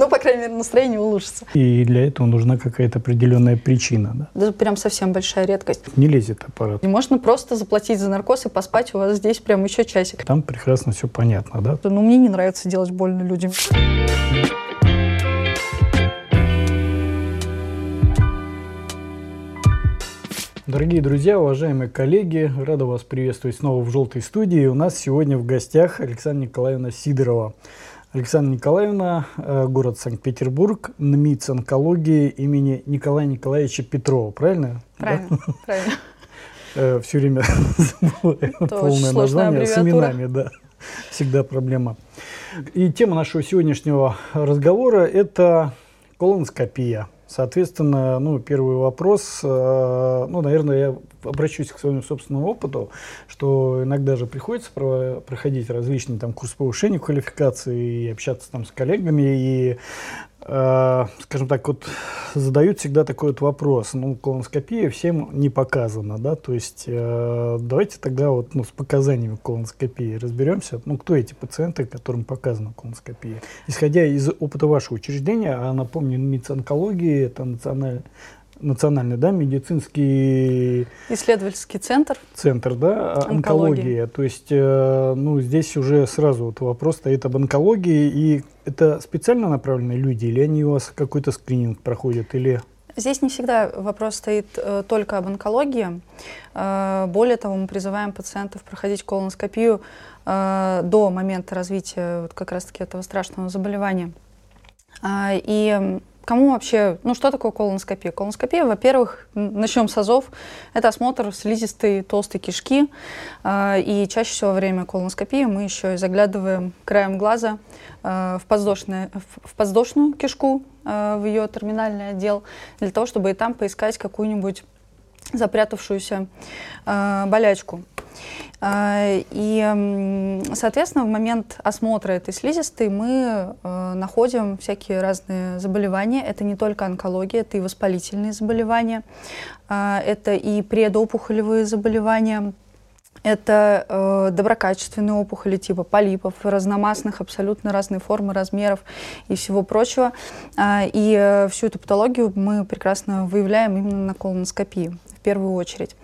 Ну, по крайней мере, настроение улучшится. И для этого нужна какая-то определенная причина, да? Это прям совсем большая редкость. Не лезет аппарат. И можно просто заплатить за наркоз и поспать у вас здесь прям еще часик. Там прекрасно все понятно, да? Ну, мне не нравится делать больно людям. Дорогие друзья, уважаемые коллеги, рада вас приветствовать снова в «Желтой студии». У нас сегодня в гостях Александра Николаевна Сидорова. Александра Николаевна, э, город Санкт-Петербург, НМИЦ онкологии имени Николая Николаевича Петрова, правильно? Правильно, да? правильно. Э, Все время полное название с именами, да. Всегда проблема. И тема нашего сегодняшнего разговора – это колоноскопия – Соответственно, ну, первый вопрос, э, ну, наверное, я обращусь к своему собственному опыту, что иногда же приходится проходить различные там курсы повышения квалификации и общаться там с коллегами, и скажем так, вот задают всегда такой вот вопрос. Ну, колоноскопия всем не показана, да, то есть э, давайте тогда вот ну, с показаниями колоноскопии разберемся. Ну, кто эти пациенты, которым показана колоноскопия? Исходя из опыта вашего учреждения, а напомню, МИЦ онкологии, это национальный национальный, да, медицинский... Исследовательский центр. Центр, да, а, онкология. То есть, э, ну, здесь уже сразу вот вопрос стоит об онкологии. И это специально направленные люди или они у вас какой-то скрининг проходят, или... Здесь не всегда вопрос стоит э, только об онкологии. Э, более того, мы призываем пациентов проходить колоноскопию э, до момента развития вот как раз-таки этого страшного заболевания. Э, и Кому вообще, ну что такое колоноскопия? Колоноскопия, во-первых, начнем с азов, это осмотр слизистой толстой кишки, э, и чаще всего во время колоноскопии мы еще и заглядываем краем глаза э, в, подвздошное, в подвздошную кишку, э, в ее терминальный отдел, для того, чтобы и там поискать какую-нибудь запрятавшуюся болячку. А, и, соответственно, в момент осмотра этой слизистой мы э, находим всякие разные заболевания. Это не только онкология, это и воспалительные заболевания, а, это и предопухолевые заболевания, это э, доброкачественные опухоли типа полипов, разномастных, абсолютно разные формы, размеров и всего прочего. Э, и э, всю эту патологию мы прекрасно выявляем именно на колоноскопии в первую очередь.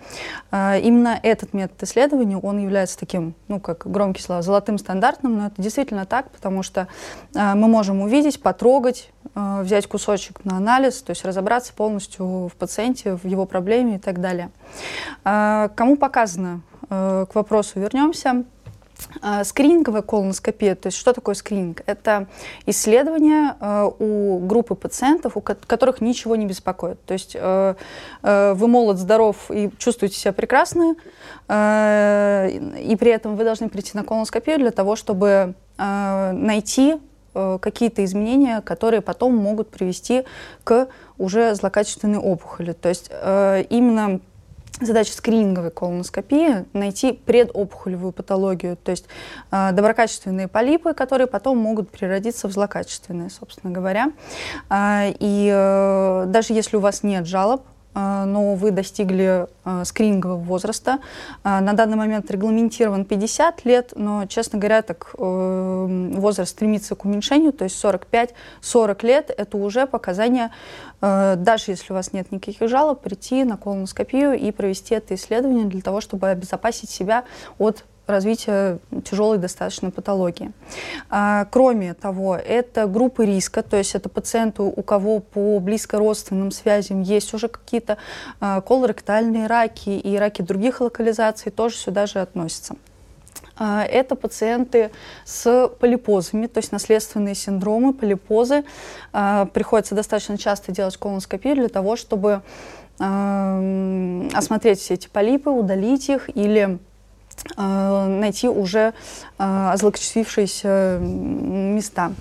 Э, именно этот метод исследования, он является таким, ну, как громкий слова, золотым стандартным, но это действительно так, потому что э, мы можем увидеть, потрогать, э, взять кусочек на анализ, то есть разобраться полностью в пациенте, в его проблеме и так далее. Кому показано Э, к вопросу вернемся. Э, скрининговая колоноскопия, то есть что такое скрининг? Это исследование э, у группы пациентов, у которых ничего не беспокоит. То есть вы молод, здоров и чувствуете себя прекрасно, и при этом вы должны прийти на колоноскопию для того, чтобы найти какие-то изменения, которые потом могут привести к уже злокачественной опухоли. То есть именно Задача скрининговой колоноскопии – найти предопухолевую патологию, то есть э, доброкачественные полипы, которые потом могут переродиться в злокачественные, собственно говоря. Э, и э, даже если у вас нет жалоб, но вы достигли а, скринингового возраста. А, на данный момент регламентирован 50 лет, но, честно говоря, так э, возраст стремится к уменьшению, то есть 45-40 лет – это уже показания, э, даже если у вас нет никаких жалоб, прийти на колоноскопию и провести это исследование для того, чтобы обезопасить себя от развития тяжелой достаточно патологии. А, кроме того, это группы риска, то есть это пациенты, у кого по близкородственным связям есть уже какие-то а, колоректальные раки и раки других локализаций, тоже сюда же относятся. А, это пациенты с полипозами, то есть наследственные синдромы, полипозы. Приходится достаточно часто делать колоноскопию для того, чтобы осмотреть все эти полипы, удалить их или найти уже э, злокочастившиеся места.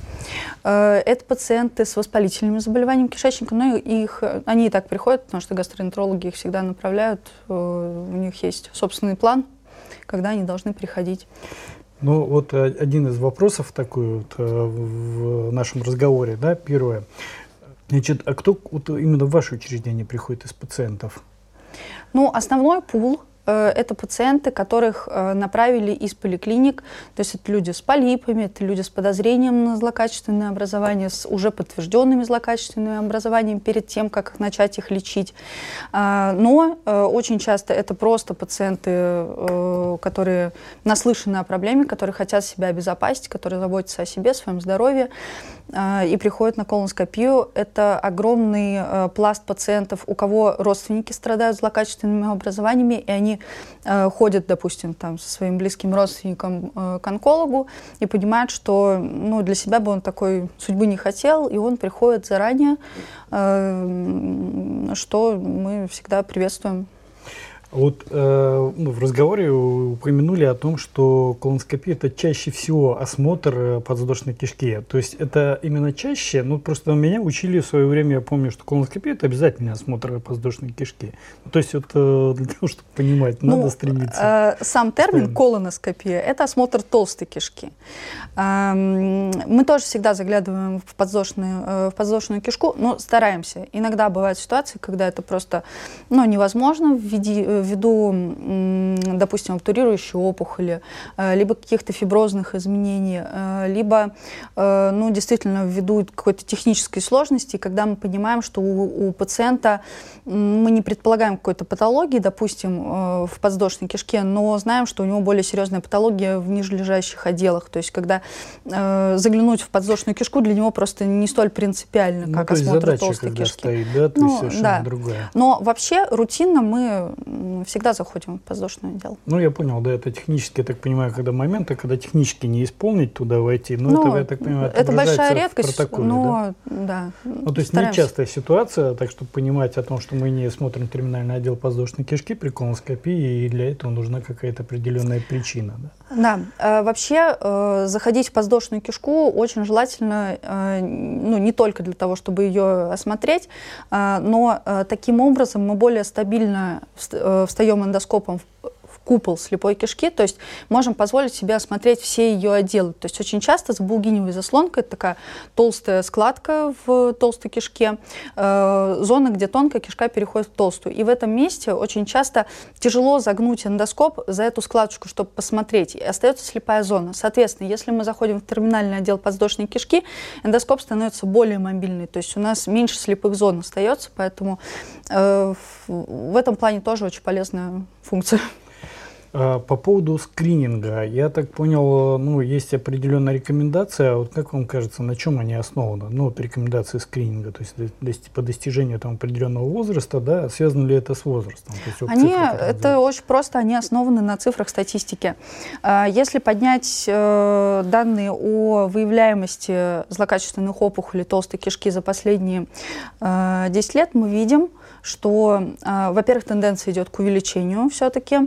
Э, это пациенты с воспалительными заболеваниями кишечника, но их, они и так приходят, потому что гастроэнтерологи их всегда направляют, у них есть собственный план, когда они должны приходить. Ну вот один из вопросов такой вот в нашем разговоре, да, первое. Значит, а кто вот именно в ваше учреждение приходит из пациентов? Ну, основной пул э, это пациенты, которых э, направили из поликлиник, то есть это люди с полипами, это люди с подозрением на злокачественное образование, с уже подтвержденными злокачественными образованиями перед тем, как начать их лечить. А, но очень часто это просто пациенты, которые наслышаны о проблеме, которые хотят себя обезопасить, которые заботятся о себе, своем здоровье и приходят на колоноскопию. Это огромный пласт пациентов, у кого родственники страдают злокачественными образованиями, и они э, ходят, допустим, там, со своим близким родственником э, к онкологу и понимают, что ну, для себя бы он такой судьбы не хотел, и он приходит заранее, э, что мы всегда приветствуем. Вот э, ну, в разговоре упомянули о том, что колоноскопия это чаще всего осмотр э, подвздошной кишки. То есть это именно чаще, ну просто меня учили в свое время, я помню, что колоноскопия это обязательно осмотр подвздошной кишки. То есть это для того, чтобы понимать, ну, надо стремиться. Э, сам термин колоноскопия это осмотр толстой кишки. Э, мы тоже всегда заглядываем в подвздошную, э, в подвздошную кишку, но стараемся. Иногда бывают ситуации, когда это просто ну, невозможно в виде ввиду, допустим, обтурирующей опухоли, э, либо каких-то фиброзных изменений, э, либо, э, ну, действительно, ввиду какой-то технической сложности, когда мы понимаем, что у, у пациента мы не предполагаем какой-то патологии, допустим, в подвздошной кишке, но знаем, что у него более серьезная патология в нижележащих отделах. То есть, когда заглянуть в подвздошную кишку для него просто не столь принципиально, ну, как ну, осмотр толстой кишки. Стоит, да, то ну, да. другая. Но вообще рутинно мы всегда заходим в подвздошный отдел. Ну, я понял, да, это технически, я так понимаю, когда моменты, когда технически не исполнить туда войти, но ну, это, я так понимаю, это большая редкость, но да. да. Ну, то есть стараемся. нечастая ситуация, так что понимать о том, что мы не смотрим терминальный отдел подвздошной кишки при колоноскопии, и для этого нужна какая-то определенная причина, да? Да, э, вообще э, заходить в подвздошную кишку очень желательно, э, ну, не только для того, чтобы ее осмотреть, но таким образом мы более стабильно встаем эндоскопом купол слепой кишки, то есть можем позволить себе осмотреть все ее отделы. То есть очень часто с булгиневой заслонкой, это такая толстая складка в толстой кишке, э, зона, где тонкая кишка переходит в толстую. И в этом месте очень часто тяжело загнуть эндоскоп за эту складочку, чтобы посмотреть, и остается слепая зона. Соответственно, если мы заходим в терминальный отдел подвздошной кишки, эндоскоп становится более мобильный, то есть у нас меньше слепых зон остается, поэтому э, в этом плане тоже очень полезная функция. А, по поводу скрининга, я так понял, ну, есть определенная рекомендация. Вот как вам кажется, на чем они основаны? Ну, вот рекомендации скрининга, то есть по достижению там, определенного возраста, да, связано ли это с возрастом? То есть, они, цифрах, это очень просто, они основаны на цифрах статистики. А, если поднять э, данные о выявляемости злокачественных опухолей толстой кишки за последние 10 э, лет, мы видим, что, э, во-первых, тенденция идет к увеличению все-таки, э,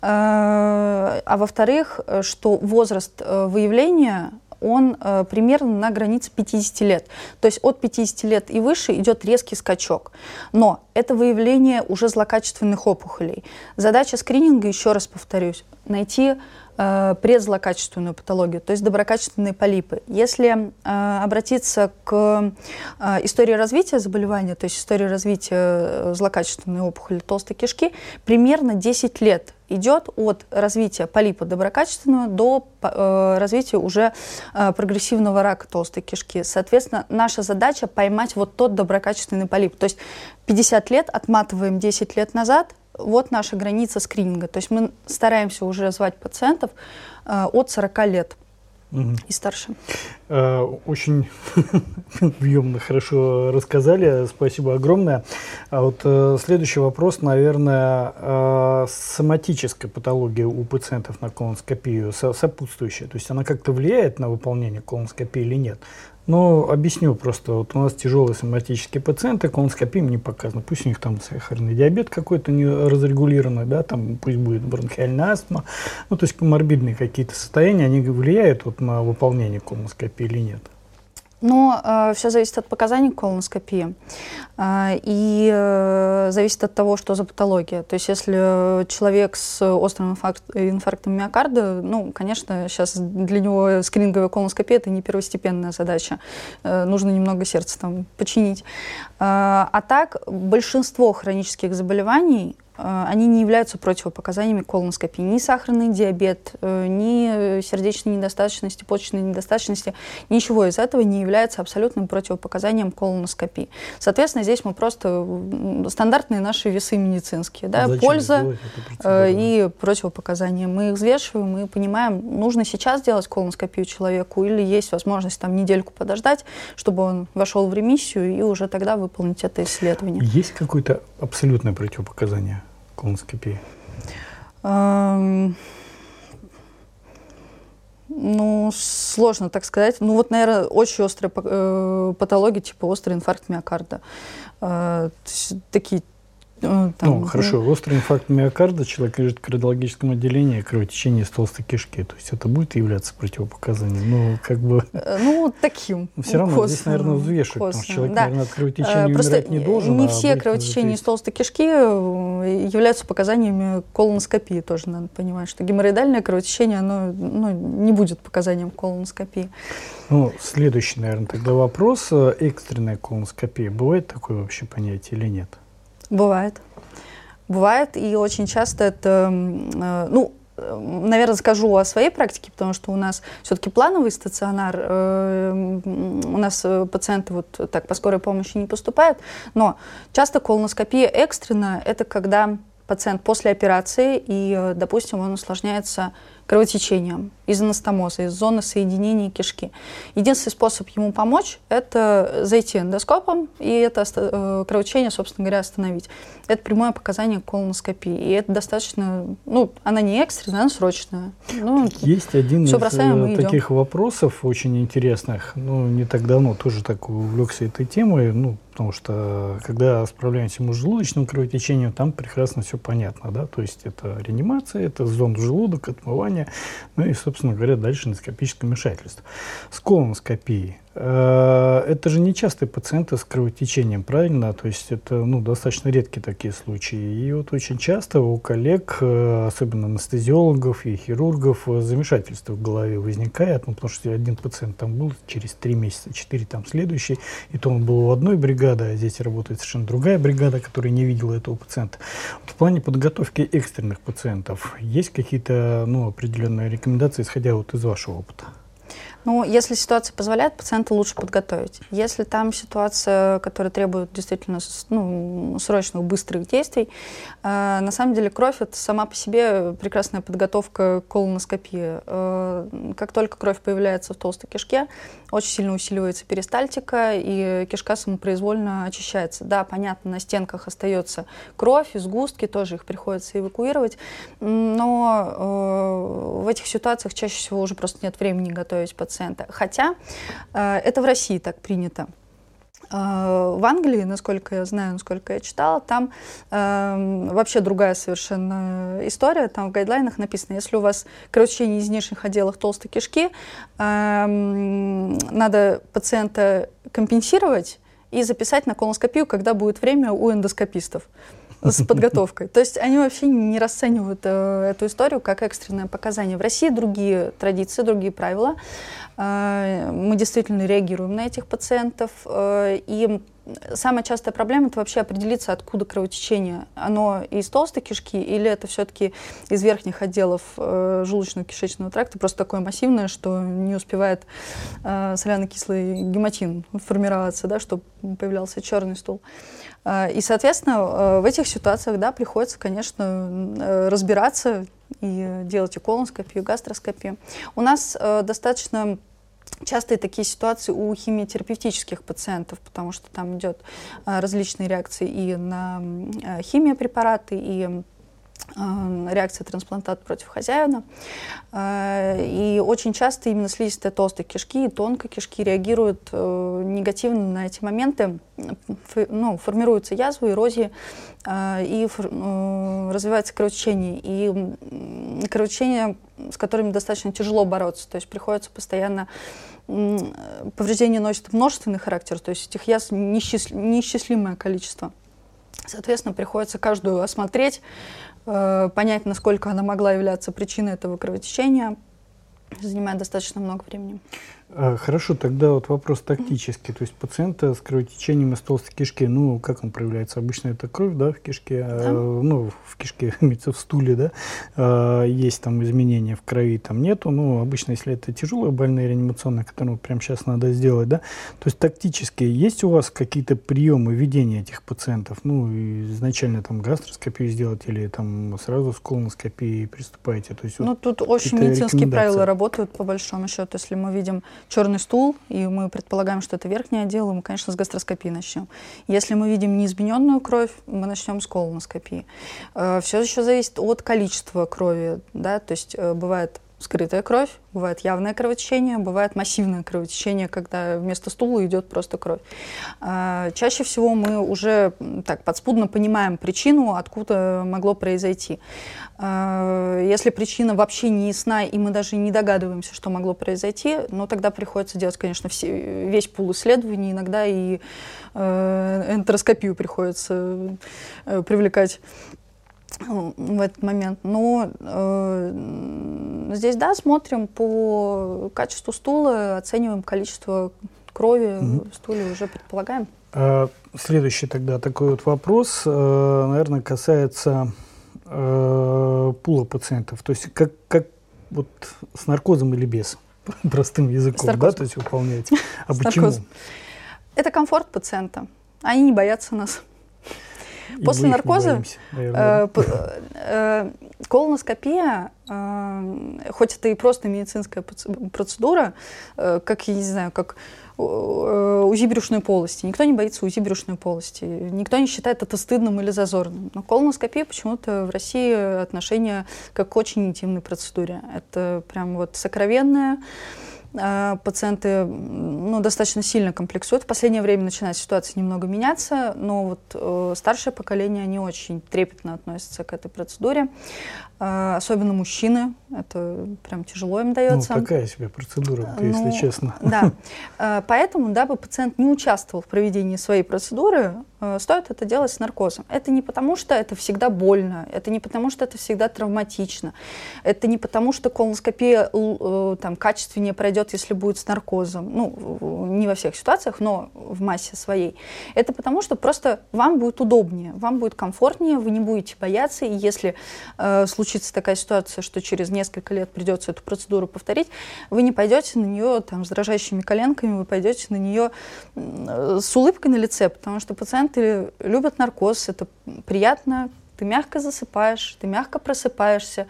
а во-вторых, что возраст э, выявления он э, примерно на границе 50 лет. То есть от 50 лет и выше идет резкий скачок. Но это выявление уже злокачественных опухолей. Задача скрининга, еще раз повторюсь, найти э, предзлокачественную патологию, то есть доброкачественные полипы. Если э, обратиться к э, истории развития заболевания, то есть истории развития э, злокачественной опухоли толстой кишки, примерно 10 лет идет от развития полипа доброкачественного до э, развития уже э, прогрессивного рака толстой кишки. Соответственно, наша задача поймать вот тот доброкачественный полип. То есть 50 лет отматываем 10 лет назад, вот наша граница скрининга. То есть мы стараемся уже звать пациентов э, от 40 лет угу. и старше. Э, очень объемно, хорошо рассказали. Спасибо огромное. А вот э, следующий вопрос, наверное, э, соматическая патология у пациентов на колоноскопию, сопутствующая. То есть она как-то влияет на выполнение колоноскопии или нет? Но объясню просто. Вот у нас тяжелые соматические пациенты, колоноскопия не показано. Пусть у них там сахарный диабет какой-то не разрегулированный, да, там пусть будет бронхиальная астма. Ну, то есть коморбидные какие-то состояния, они влияют вот на выполнение колоноскопии или нет? Но э, все зависит от показаний колоноскопии э, и э, зависит от того, что за патология. То есть если человек с острым инфаркт, инфарктом миокарда, ну, конечно, сейчас для него скрининговая колоноскопия это не первостепенная задача. Э, нужно немного сердца там починить. Э, а так большинство хронических заболеваний э, они не являются противопоказаниями колоноскопии. Ни сахарный диабет, э, ни сердечной недостаточности, почечной недостаточности, ничего из этого не является абсолютным противопоказанием колоноскопии. Соответственно, здесь мы просто стандартные наши весы медицинские. Да? Польза и противопоказания. Мы их взвешиваем и понимаем, нужно сейчас делать колоноскопию человеку или есть возможность там недельку подождать, чтобы он вошел в ремиссию и уже тогда выполнить это исследование. Есть какое-то абсолютное противопоказание колоноскопии? Ну, сложно так сказать. Ну, вот, наверное, очень острые э, патологии, типа острый инфаркт миокарда. Э, такие там, ну, хорошо, острый инфаркт миокарда, человек лежит в кардиологическом отделении, кровотечение из толстой кишки. То есть это будет являться противопоказанием? Ну, как бы... Э, ну, таким. Все равно здесь, наверное, взвешивать, потому что человек, да. наверное, от кровотечения Просто умирать не должен. Не а все кровотечения из толстой кишки э, являются показаниями колоноскопии. Тоже надо понимать, что геморроидальное кровотечение, оно ну, не будет показанием колоноскопии. Ну, следующий, наверное, тогда вопрос. Экстренная колоноскопия. Бывает такое вообще понятие или нет? Бывает. Бывает, и очень часто это, э, ну, наверное, скажу о своей практике, потому что у нас все-таки плановый стационар, э, у нас пациенты вот так по скорой помощи не поступают, но часто колоноскопия экстренная, это когда пациент после операции, и, э, допустим, он усложняется кровотечением из анастомоза, из зоны соединения кишки. Единственный способ ему помочь – это зайти эндоскопом и это э, кровотечение, собственно говоря, остановить. Это прямое показание колоноскопии. И это достаточно, ну, она не экстренная, она срочная. Ну, Есть один из бросаем, таких идем. вопросов очень интересных. Ну, не так давно тоже так увлекся этой темой. Ну, потому что когда справляемся мы с желудочным кровотечением, там прекрасно все понятно, да, то есть это реанимация, это зонд в желудок, отмывание, ну и, собственно говоря, дальше эндоскопическое вмешательство. С колоноскопией это же не частые пациенты с кровотечением, правильно? То есть это ну, достаточно редкие такие случаи. И вот очень часто у коллег, э, особенно анестезиологов и хирургов, э, замешательство в голове возникает, ну, потому что один пациент там был через три месяца, четыре там следующий, и то он был у одной бригады, а здесь работает совершенно другая бригада, которая не видела этого пациента. В плане подготовки экстренных пациентов есть какие-то ну, определенные рекомендации, исходя вот из вашего опыта? Ну, если ситуация позволяет, пациента лучше подготовить. Если там ситуация, которая требует действительно ну, срочных, быстрых действий, э, на самом деле кровь это сама по себе прекрасная подготовка к колоноскопии. Э, как только кровь появляется в толстой кишке, очень сильно усиливается перистальтика, и кишка самопроизвольно очищается. Да, понятно, на стенках остается кровь, и сгустки, тоже их приходится эвакуировать, но э, в этих ситуациях чаще всего уже просто нет времени готовить пациента. Хотя э, это в России так принято. Э, в Англии, насколько я знаю, насколько я читала, там э, вообще другая совершенно история. Там в гайдлайнах написано, если у вас кровотечение из нижних отделов толстой кишки, э, надо пациента компенсировать и записать на колоноскопию, когда будет время у эндоскопистов с подготовкой. То есть они вообще не расценивают э, эту историю как экстренное показание. В России другие традиции, другие правила. Э, мы действительно реагируем на этих пациентов. Э, и самая частая проблема это вообще определиться, откуда кровотечение. Оно из толстой кишки или это все-таки из верхних отделов э, желудочно-кишечного тракта, просто такое массивное, что не успевает э, соляно-кислый гематин формироваться, да, чтобы появлялся черный стул. Э, и, соответственно, э, в этих ситуациях, да, приходится, конечно, э, разбираться и делать и колоноскопию, и гастроскопию. У нас достаточно Частые такие ситуации у химиотерапевтических пациентов, потому что там идет различные реакции и на химиопрепараты, и Э, реакция трансплантат против хозяина. Э, и очень часто именно слизистая толстой кишки и тонкой кишки реагируют э, негативно на эти моменты. Ну, формируются язвы, эрозии, и развивается кровотечение. И кровотечение, с которыми достаточно тяжело бороться. То есть приходится постоянно повреждение носит множественный характер, то есть этих язв неисчислимое количество. Соответственно, приходится каждую осмотреть, Э, понять, насколько она могла являться причиной этого кровотечения, занимает достаточно много времени. А, хорошо, тогда вот вопрос тактический. То есть пациента с кровотечением из толстой кишки, ну, как он проявляется? Обычно это кровь, да, в кишке, а, да. Ну, в кишке, имеется в стуле, да, а, есть там изменения в крови, там нету. Ну, обычно, если это тяжелая больная реанимационная, которую прямо сейчас надо сделать, да, то есть тактически есть у вас какие-то приемы ведения этих пациентов? Ну, изначально там гастроскопию сделать или там сразу с колоноскопией приступаете? То есть, ну, вот тут очень медицинские правила работают, по большому счету, если мы видим черный стул, и мы предполагаем, что это верхний отдел, и мы, конечно, с гастроскопии начнем. Если мы видим неизмененную кровь, мы начнем с колоноскопии. Э, Все еще зависит от количества крови, да, то есть э, бывает скрытая кровь, бывает явное кровотечение, бывает массивное кровотечение, когда вместо стула идет просто кровь. А, чаще всего мы уже так подспудно понимаем причину, откуда могло произойти. А, если причина вообще не ясна, и мы даже не догадываемся, что могло произойти, ну тогда приходится делать, конечно, все, весь пул исследований, иногда и э, энтероскопию приходится э, привлекать в этот момент. Но э, здесь, да, смотрим по качеству стула, оцениваем количество крови угу. в стуле, уже предполагаем. А, следующий тогда такой вот вопрос, э, наверное, касается э, пула пациентов. То есть как, как вот с наркозом или без? Простым языком, да, то есть выполняете. А почему? Это комфорт пациента. Они не боятся нас. После наркоза боимся, э, э, колоноскопия, э, хоть это и просто медицинская процедура, э, как, я не знаю, как УЗИ брюшной полости. Никто не боится УЗИ брюшной полости. Никто не считает это стыдным или зазорным. Но колоноскопия почему-то в России отношение как к очень интимной процедуре. Это прям вот сокровенная а, пациенты ну, достаточно сильно комплексуют. В последнее время начинает ситуация немного меняться, но вот э, старшее поколение, они очень трепетно относятся к этой процедуре. Э, особенно мужчины, это прям тяжело им дается. Ну, такая себе процедура, ну, если честно. Да, э, поэтому, дабы пациент не участвовал в проведении своей процедуры, э, стоит это делать с наркозом. Это не потому, что это всегда больно, это не потому, что это всегда травматично, это не потому, что колоноскопия э, там, качественнее пройдет, если будет с наркозом. Ну, не во всех ситуациях, но в массе своей. Это потому, что просто вам будет удобнее, вам будет комфортнее, вы не будете бояться, и если э, случится такая ситуация, что через несколько лет придется эту процедуру повторить, вы не пойдете на нее там, с дрожащими коленками, вы пойдете на нее с улыбкой на лице, потому что пациенты любят наркоз, это приятно, ты мягко засыпаешь, ты мягко просыпаешься.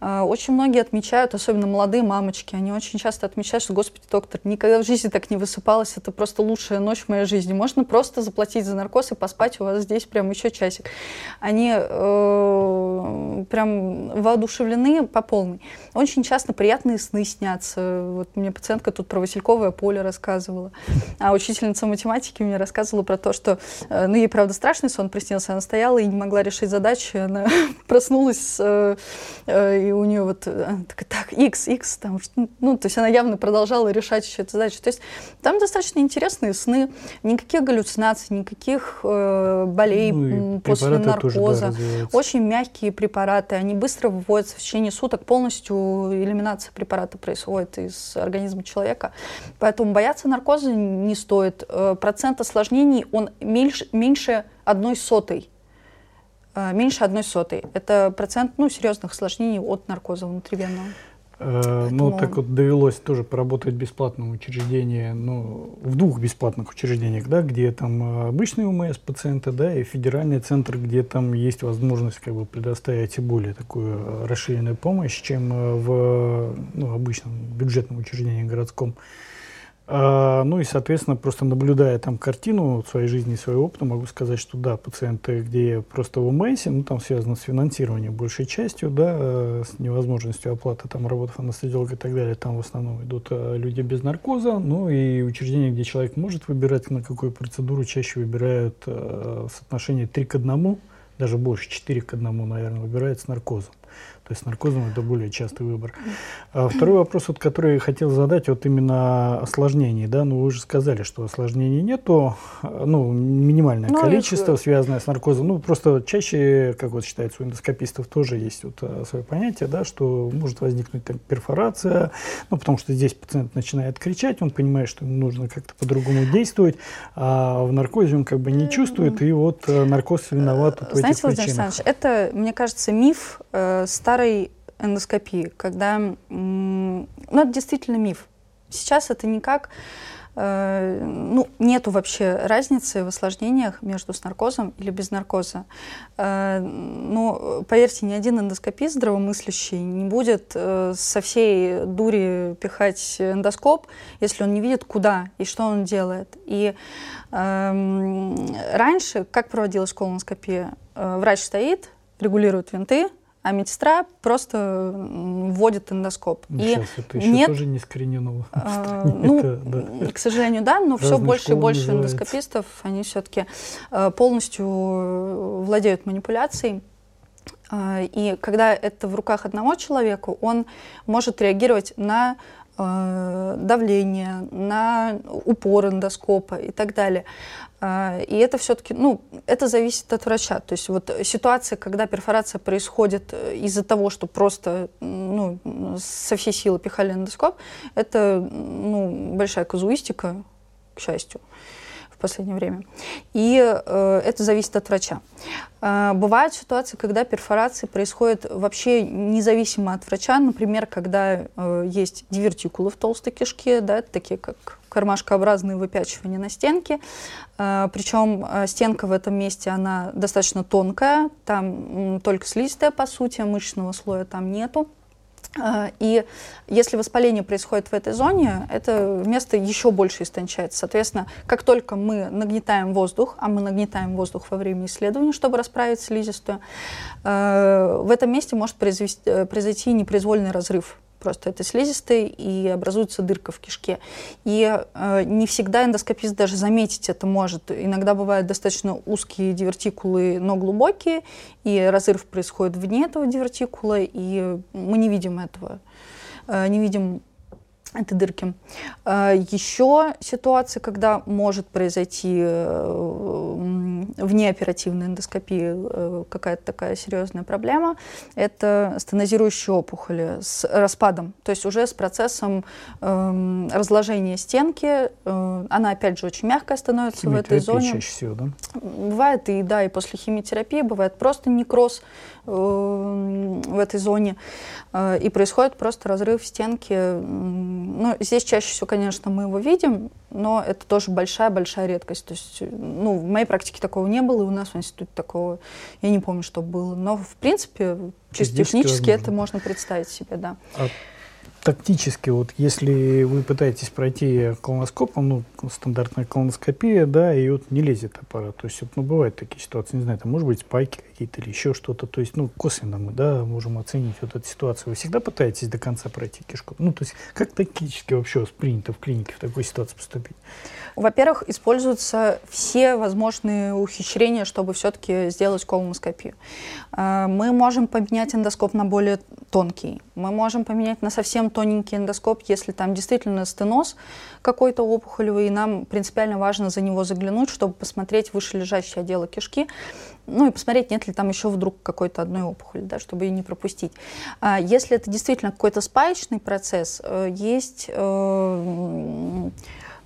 А, очень многие отмечают, особенно молодые мамочки, они очень часто отмечают, что, господи, доктор, никогда в жизни так не высыпалась, это просто лучшая ночь в моей жизни. Можно просто заплатить за наркоз и поспать у вас здесь прям еще часик. Они э, прям воодушевлены по полной. Очень часто приятные сны снятся. Вот мне пациентка тут про Васильковое поле рассказывала. А учительница математики мне рассказывала про то, что, э, ну, ей, правда, страшный сон приснился, она стояла и не могла решить задачу, задачи, она проснулась, э, э, и у нее вот э, такая, так, X, X, там, ну, то есть она явно продолжала решать еще эту задачу. То есть там достаточно интересные сны, никаких галлюцинаций, никаких э, болей ну, после наркоза. Да, Очень мягкие препараты, они быстро выводятся в течение суток, полностью элиминация препарата происходит из организма человека. Поэтому бояться наркоза не стоит. Процент осложнений, он меньше, меньше одной сотой Э, меньше одной сотой. Это процент ну, серьезных осложнений от наркоза внутривенного. Э, ну, так вот довелось тоже поработать в бесплатном учреждении, ну, в двух бесплатных учреждениях, да, где там э, обычный УМС пациента, да, и федеральный центр, где там есть возможность как бы предоставить более такую расширенную помощь, чем в ну, обычном бюджетном учреждении городском. А, ну и, соответственно, просто наблюдая там картину своей жизни, своего опыта, могу сказать, что да, пациенты, где просто в ОМС, ну там связано с финансированием большей частью, да, э, с невозможностью оплаты там работов анестезиолога и так далее, там в основном идут э, люди без наркоза, ну и учреждения, где человек может выбирать на какую процедуру, чаще выбирают э, соотношение 3 к 1, даже больше, 4 к 1, наверное, выбирают с наркозом. То есть с наркозом это более частый выбор. А второй вопрос, вот, который я хотел задать, вот именно осложнений. Да? Ну, вы же сказали, что осложнений нету, ну, минимальное ну, количество, их... связанное с наркозом. Ну, просто чаще, как вот считается, у эндоскопистов тоже есть вот а, свое понятие, да, что может возникнуть там перфорация, ну, потому что здесь пациент начинает кричать, он понимает, что ему нужно как-то по-другому действовать, а в наркозе он как бы не чувствует, и вот э, наркоз виноват вот в Знаете, этих Владимир причинах. Александрович, это, мне кажется, миф э, старой эндоскопии, когда, ну, это действительно миф. Сейчас это никак Э, ну, нету вообще разницы в осложнениях между с наркозом или без наркоза. Э, ну, поверьте, ни один эндоскопист здравомыслящий не будет э, со всей дури пихать эндоскоп, если он не видит, куда и что он делает. И эм, раньше, как проводилась колоноскопия? Врач стоит, регулирует винты, а медсестра просто вводит эндоскоп. Ну, и сейчас это еще нет, тоже не скринено. Э, ну, это, да. к сожалению, да, но Разные все больше и больше называется. эндоскопистов, они все-таки э, полностью владеют манипуляцией. Э, и когда это в руках одного человека, он может реагировать на э, давление, на упор эндоскопа и так далее. А, и это все-таки, ну, это зависит от врача. То есть вот ситуация, когда перфорация происходит э, из-за того, что просто, ну, со всей силы пихали эндоскоп, это, ну, большая казуистика, к счастью последнее время. И э, это зависит от врача. Э, бывают ситуации, когда перфорации происходят вообще независимо от врача. Например, когда э, есть дивертикулы в толстой кишке, да, такие как кармашкообразные выпячивания на стенке. Э, причем э, стенка в этом месте, она достаточно тонкая, там только слизистая, по сути, мышечного слоя там нету. А, и если воспаление происходит в этой зоне, это место еще больше истончается. Соответственно, как только мы нагнетаем воздух, а мы нагнетаем воздух во время исследования, чтобы расправить слизистую, э, в этом месте может э, произойти непроизвольный разрыв просто это слизистый, и образуется дырка в кишке. И э, не всегда эндоскопист даже заметить это может. Иногда бывают достаточно узкие дивертикулы, но глубокие, и разрыв происходит вне этого дивертикула, и мы не видим этого, э, не видим этой дырки. А, Еще ситуация, когда может произойти э, вне оперативной эндоскопии э, какая-то такая серьезная проблема, это стенозирующие опухоли с распадом, то есть уже с процессом эм, разложения стенки. Э, она, опять же, очень мягкая становится в этой зоне. чаще всего, да? Бывает и да, и после химиотерапии, бывает просто некроз в этой зоне, и происходит просто разрыв стенки ну, здесь чаще всего, конечно, мы его видим, но это тоже большая-большая редкость. То есть, ну, в моей практике такого не было, и у нас в институте такого, я не помню, что было. Но, в принципе, чисто технически возможно. это можно представить себе, да. А тактически, вот если вы пытаетесь пройти колоноскопом, ну, стандартная колоноскопия, да, и вот не лезет аппарат. То есть, вот, ну, бывают такие ситуации, не знаю, там, может быть, спайки какие-то или еще что-то. То есть, ну, косвенно мы, да, можем оценить вот эту ситуацию. Вы всегда пытаетесь до конца пройти кишку? Ну, то есть, как тактически вообще принято в клинике в такой ситуации поступить? Во-первых, используются все возможные ухищрения, чтобы все-таки сделать колоноскопию. А, мы можем поменять эндоскоп на более тонкий. Мы можем поменять на совсем тоненький эндоскоп, если там действительно стеноз какой-то опухолевый, и нам принципиально важно за него заглянуть, чтобы посмотреть вышележащее отделы кишки, ну и посмотреть, нет ли там еще вдруг какой-то одной опухоли, да, чтобы ее не пропустить. А если это действительно какой-то спаечный процесс, э, есть э,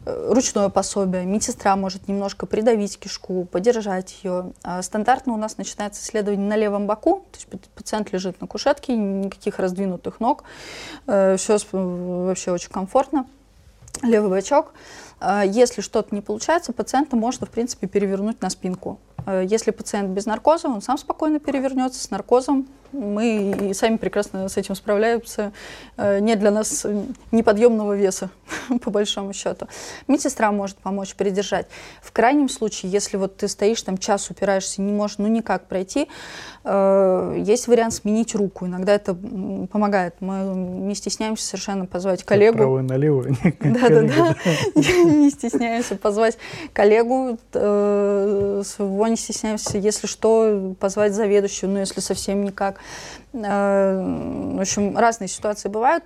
ручное пособие, медсестра может немножко придавить кишку, подержать ее. А стандартно у нас начинается исследование на левом боку, то есть пациент лежит на кушетке, никаких раздвинутых ног, э, все вообще очень комфортно, левый бочок. А если что-то не получается, пациента можно, в принципе, перевернуть на спинку. А если пациент без наркоза, он сам спокойно перевернется. С наркозом мы и сами прекрасно с этим справляемся. Э, нет для нас неподъемного веса. по большому счету. Медсестра может помочь придержать. В крайнем случае, если вот ты стоишь там час упираешься, не можешь ну никак пройти, э, есть вариант сменить руку. Иногда это помогает. Мы не стесняемся совершенно позвать коллегу. Правую налево. Да-да-да. Не стесняемся позвать коллегу э, не стесняемся, если что, позвать заведующую, ну если совсем никак. Э, в общем, разные ситуации бывают.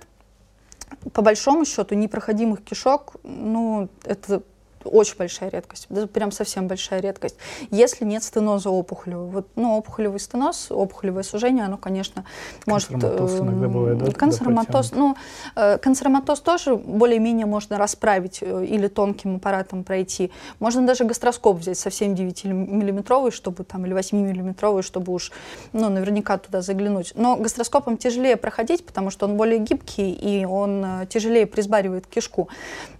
По большому счету, непроходимых кишок, ну, это очень большая редкость, это прям совсем большая редкость. Если нет стеноза опухолевого, вот, ну, опухолевый стеноз, опухолевое сужение, оно, конечно, может... Канцероматоз э, иногда бывает, да? Канцероматоз, ну, э, канцероматоз тоже более-менее можно расправить э, или тонким аппаратом пройти. Можно даже гастроскоп взять совсем 9-миллиметровый, чтобы там, или 8-миллиметровый, чтобы уж, ну, наверняка туда заглянуть. Но гастроскопом тяжелее проходить, потому что он более гибкий, и он тяжелее присбаривает кишку.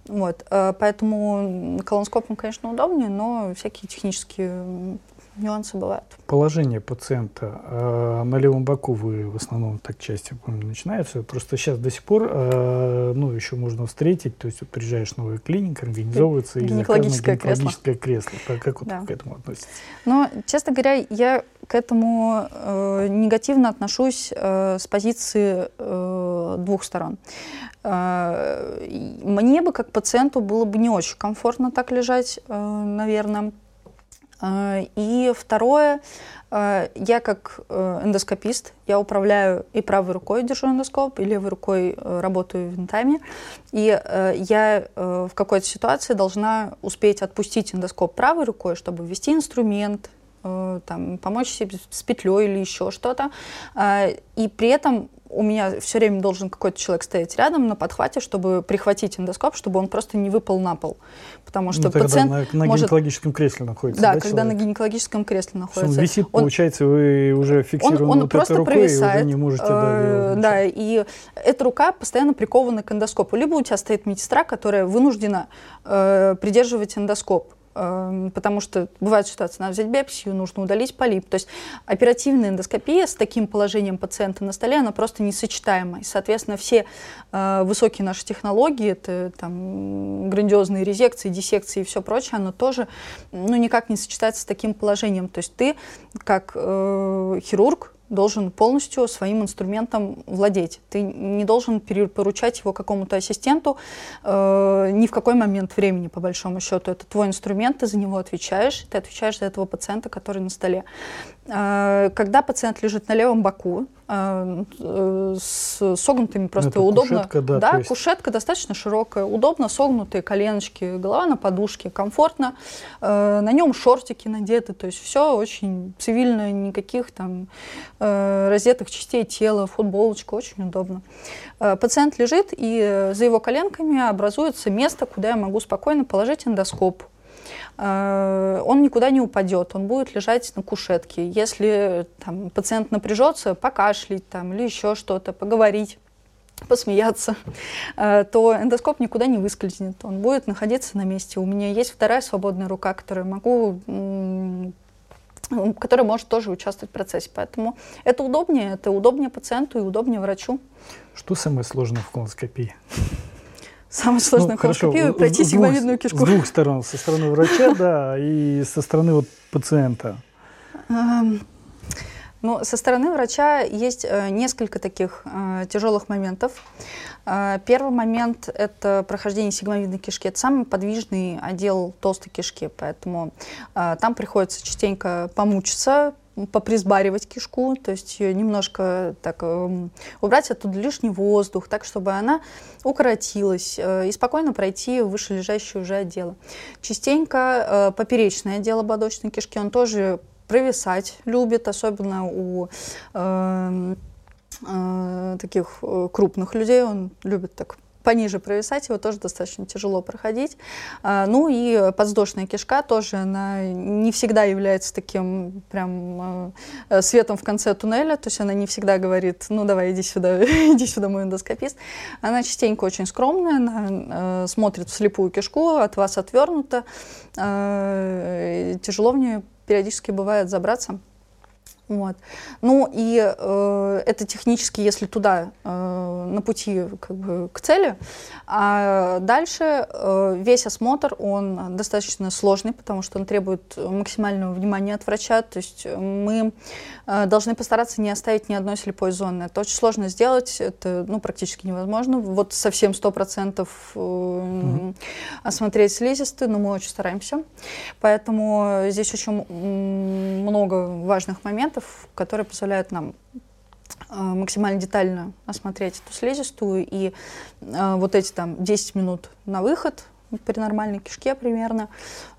Вот, э, поэтому колоноскопом, конечно, удобнее, но всякие технические нюансы бывают. Положение пациента э, на левом боку вы в основном так часто помню, начинается. Просто сейчас до сих пор, э, ну, еще можно встретить, то есть вот приезжаешь в новую клинику, организовывается и гинекологическое, гинекологическое кресло. кресло. Как вот да. к этому относитесь? Ну, честно говоря, я к этому э, негативно отношусь э, с позиции э, двух сторон. Э, мне бы, как пациенту, было бы не очень комфортно так лежать, э, наверное. Э, и второе, я как эндоскопист, я управляю и правой рукой держу эндоскоп, и левой рукой работаю винтами. И я в какой-то ситуации должна успеть отпустить эндоскоп правой рукой, чтобы ввести инструмент, там, помочь себе с петлей или еще что-то. И при этом у меня все время должен какой-то человек стоять рядом на подхвате, чтобы прихватить эндоскоп, чтобы он просто не выпал на пол. Потому что ну, пациент на, на может... гинекологическом кресле находится. Да, да когда человек? на гинекологическом кресле находится. Он висит, он... получается, вы уже фиксированы он, он вот просто рукой, провисает, и уже не можете э, Да, и эта рука постоянно прикована к эндоскопу. Либо у тебя стоит медсестра, которая вынуждена э, придерживать эндоскоп потому что бывает ситуация, надо взять биопсию, нужно удалить полип. То есть оперативная эндоскопия с таким положением пациента на столе, она просто несочетаема. И, соответственно, все э, высокие наши технологии, это там грандиозные резекции, диссекции и все прочее, оно тоже ну, никак не сочетается с таким положением. То есть ты, как э, хирург, должен полностью своим инструментом владеть. Ты не должен поручать его какому-то ассистенту э, ни в какой момент времени, по большому счету. Это твой инструмент, ты за него отвечаешь, ты отвечаешь за этого пациента, который на столе. Э, когда пациент лежит на левом боку, с согнутыми просто Это удобно. Кушетка, да, да есть... кушетка достаточно широкая, удобно согнутые коленочки, голова на подушке, комфортно. Э, на нем шортики надеты, то есть все очень цивильно, никаких там раздетых частей тела, футболочка, очень удобно. Пациент лежит, и за его коленками образуется место, куда я могу спокойно положить эндоскоп Э, он никуда не упадет, он будет лежать на кушетке. Если там, пациент напряжется, покашлять там, или еще что-то, поговорить посмеяться, э, то эндоскоп никуда не выскользнет, он будет находиться на месте. У меня есть вторая свободная рука, которую могу которая может тоже участвовать в процессе. Поэтому это удобнее, это удобнее пациенту и удобнее врачу. Что самое сложное в колоноскопии? Самую сложную ну, колоскопию пройти сигмовидную кишку. С двух сторон, со стороны врача, да, и со стороны вот пациента. Ну, со стороны врача есть э, несколько таких э, тяжелых моментов. Э, первый момент – это прохождение сигмовидной кишки. Это самый подвижный отдел толстой кишки, поэтому э, там приходится частенько помучиться, попризбаривать кишку, то есть ее немножко так э, убрать оттуда лишний воздух, так, чтобы она укоротилась э, и спокойно пройти в вышележащие уже отделы. Частенько э, поперечное отдел ободочной кишки, он тоже провисать любит, особенно у э, э, таких крупных людей, он любит так пониже провисать, его тоже достаточно тяжело проходить. А, ну и подвздошная кишка тоже, она не всегда является таким прям э, светом в конце туннеля, то есть она не всегда говорит, ну давай иди сюда, иди сюда, мой эндоскопист. Она частенько очень скромная, она э, смотрит в слепую кишку, от вас отвернута, тяжело в нее периодически бывает забраться. Вот. Ну и э, это технически, если туда, э, на пути как бы, к цели. А дальше э, весь осмотр, он достаточно сложный, потому что он требует максимального внимания от врача. То есть мы э, должны постараться не оставить ни одной слепой зоны. Это очень сложно сделать, это ну, практически невозможно. Вот совсем 100% э, mm-hmm. осмотреть слизистые, но мы очень стараемся. Поэтому здесь очень много важных моментов инструментов, которые позволяют нам э, максимально детально осмотреть эту слизистую, и э, вот эти там 10 минут на выход при нормальной кишке примерно,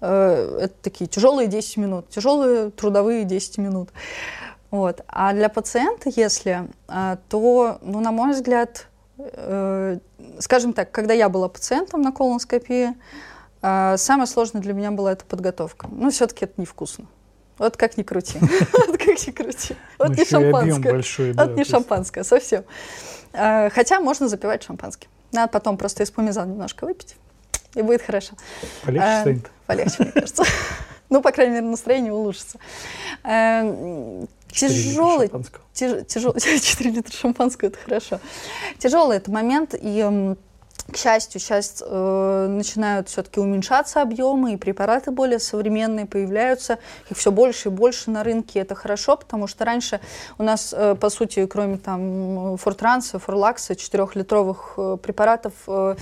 э, это такие тяжелые 10 минут, тяжелые трудовые 10 минут. Вот. А для пациента, если, э, то, ну, на мой взгляд, э, скажем так, когда я была пациентом на колоноскопии, э, самое сложное для меня была эта подготовка. Ну, все-таки это невкусно. Вот как ни крути. как ни крути. Вот не шампанское. Вот не шампанское, совсем. А, хотя можно запивать шампанским. Надо потом просто из помизан немножко выпить, и будет хорошо. Полегче а, станет. Полегче, мне кажется. Ну, по крайней мере, настроение улучшится. Тяжелый, тяжелый, 4 литра шампанского, это хорошо. Тяжелый это момент, и к счастью, сейчас э, начинают все-таки уменьшаться объемы, и препараты более современные появляются, их все больше и больше на рынке. Это хорошо, потому что раньше у нас, э, по сути, кроме там фортранса, форлакса, 4-литровых э, препаратов, э,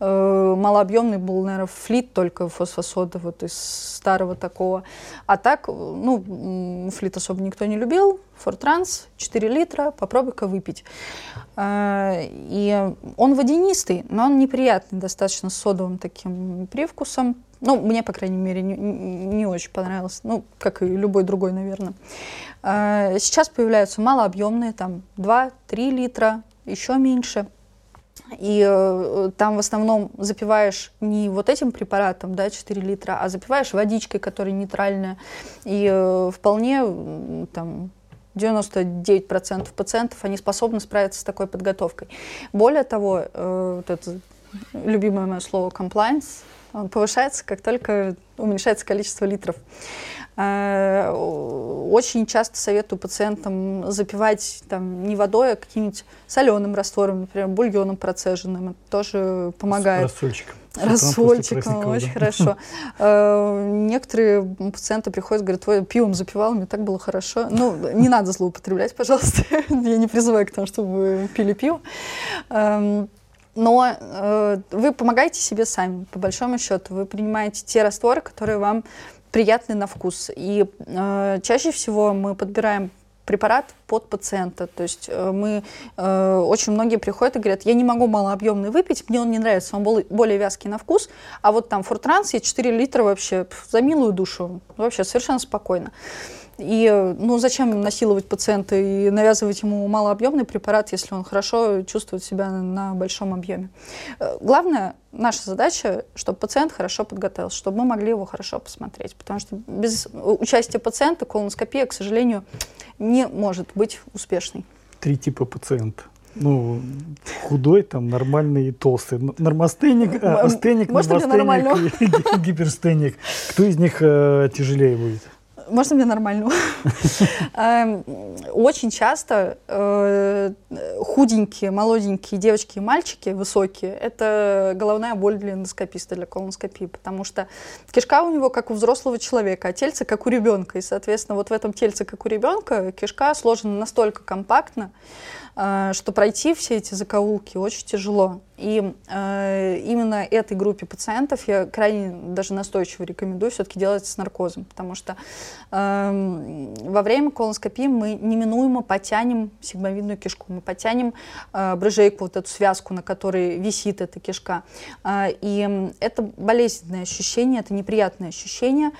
э, малообъемный был, наверное, флит только фосфосода, вот из старого такого. А так, ну, флит особо никто не любил, Фортранс, 4 литра, попробуй-ка выпить. Э, и он водянистый, но он неприятный, достаточно содовым таким привкусом. Ну, мне, по крайней мере, не, не очень понравилось. Ну, как и любой другой, наверное. Э, сейчас появляются малообъемные, там 2-3 литра, еще меньше. И э, там в основном запиваешь не вот этим препаратом, да, 4 литра, а запиваешь водичкой, которая нейтральная. И э, вполне там 99% пациентов, они способны справиться с такой подготовкой. Более того, э, вот это любимое мое слово compliance, он повышается, как только уменьшается количество литров. Э, очень часто советую пациентам запивать там, не водой, а каким-нибудь соленым раствором, например, бульоном процеженным. Это тоже помогает. С рассольчиком. Рассольчиком, очень хорошо. Э, некоторые пациенты приходят, говорят, твой пивом запивал, мне так было хорошо. Ну, не надо злоупотреблять, пожалуйста. Я не призываю к тому, чтобы пили пиво. Эм, но э, вы помогаете себе сами, по большому счету. Вы принимаете те растворы, которые вам приятный на вкус. И э, чаще всего мы подбираем препарат под пациента. То есть э, мы э, очень многие приходят и говорят, я не могу малообъемный выпить, мне он не нравится, он более вязкий на вкус, а вот там фуртранс я 4 литра вообще за милую душу, вообще совершенно спокойно. И ну, зачем насиловать пациента и навязывать ему малообъемный препарат, если он хорошо чувствует себя на большом объеме. Э, главное, наша задача, чтобы пациент хорошо подготовился, чтобы мы могли его хорошо посмотреть. Потому что без участия пациента колоноскопия, к сожалению, не может быть успешной. Три типа пациента ну, худой, там, нормальный и толстый. Нормостеник, астеник, нормостеник, гиперстеник. Кто из них э, тяжелее будет? Можно мне нормальную? Эм, очень часто э, худенькие, молоденькие девочки и мальчики, высокие, это головная боль для эндоскописта, для колоноскопии, потому что кишка у него как у взрослого человека, а тельце как у ребенка. И, соответственно, вот в этом тельце, как у ребенка, кишка сложена настолько компактно, э, что пройти все эти закоулки очень тяжело. И э, именно этой группе пациентов я крайне даже настойчиво рекомендую все-таки делать с наркозом, потому что э, во время колоноскопии мы неминуемо потянем сигмовидную кишку, мы потянем э, брыжейку, вот эту связку, на которой висит эта кишка. Э, и это болезненное ощущение, это неприятное ощущение.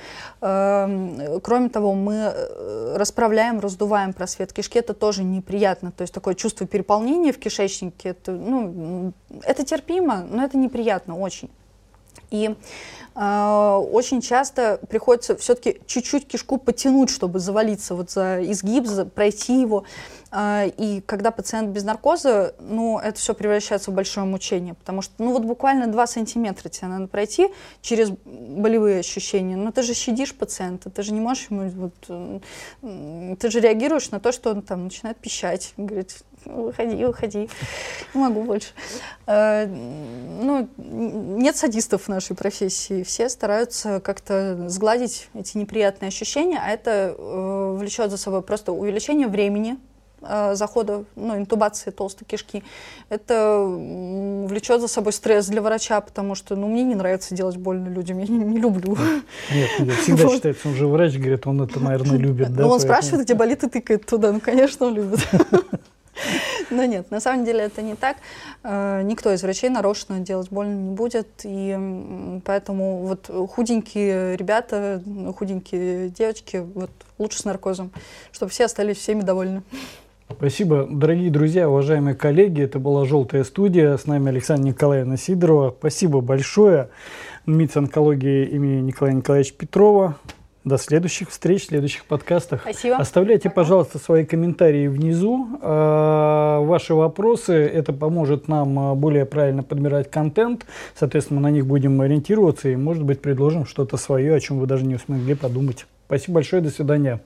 Э, кроме того, мы э, расправляем, раздуваем просвет кишки, это тоже неприятно, то есть такое чувство переполнения в кишечнике, это, ну, это терпимо, но это неприятно очень. И э, очень часто приходится все-таки чуть-чуть кишку потянуть, чтобы завалиться вот за изгиб, за, пройти его. Э, и когда пациент без наркоза, ну, это все превращается в большое мучение, потому что, ну, вот буквально 2 сантиметра тебе надо пройти через болевые ощущения. Но ты же щадишь пациента, ты же не можешь ему, вот, ты же реагируешь на то, что он там начинает пищать, говорит, выходи, выходи, не могу больше. Э, ну, нет садистов в нашей профессии, все стараются как-то сгладить эти неприятные ощущения, а это э, влечет за собой просто увеличение времени э, захода, ну, интубации толстой кишки. Это влечет за собой стресс для врача, потому что, ну, мне не нравится делать больно людям, я не, не люблю. Нет, нет всегда вот. считается, он же врач, говорит, он это, наверное, любит. Да, ну, он поэтому... спрашивает, где болит, и тыкает туда. Ну, конечно, он любит. Но нет, на самом деле это не так. Э, никто из врачей нарочно делать больно не будет. И поэтому вот худенькие ребята, худенькие девочки, вот лучше с наркозом, чтобы все остались всеми довольны. Спасибо, дорогие друзья, уважаемые коллеги. Это была «Желтая студия». С нами Александра Николаевна Сидорова. Спасибо большое. МИЦ онкологии имени Николая Николаевича Петрова. До следующих встреч, следующих подкастах. Спасибо. Оставляйте, Пока. пожалуйста, свои комментарии внизу. А, ваши вопросы, это поможет нам а, более правильно подбирать контент. Соответственно, на них будем ориентироваться и, может быть, предложим что-то свое, о чем вы даже не смогли подумать. Спасибо большое, до свидания.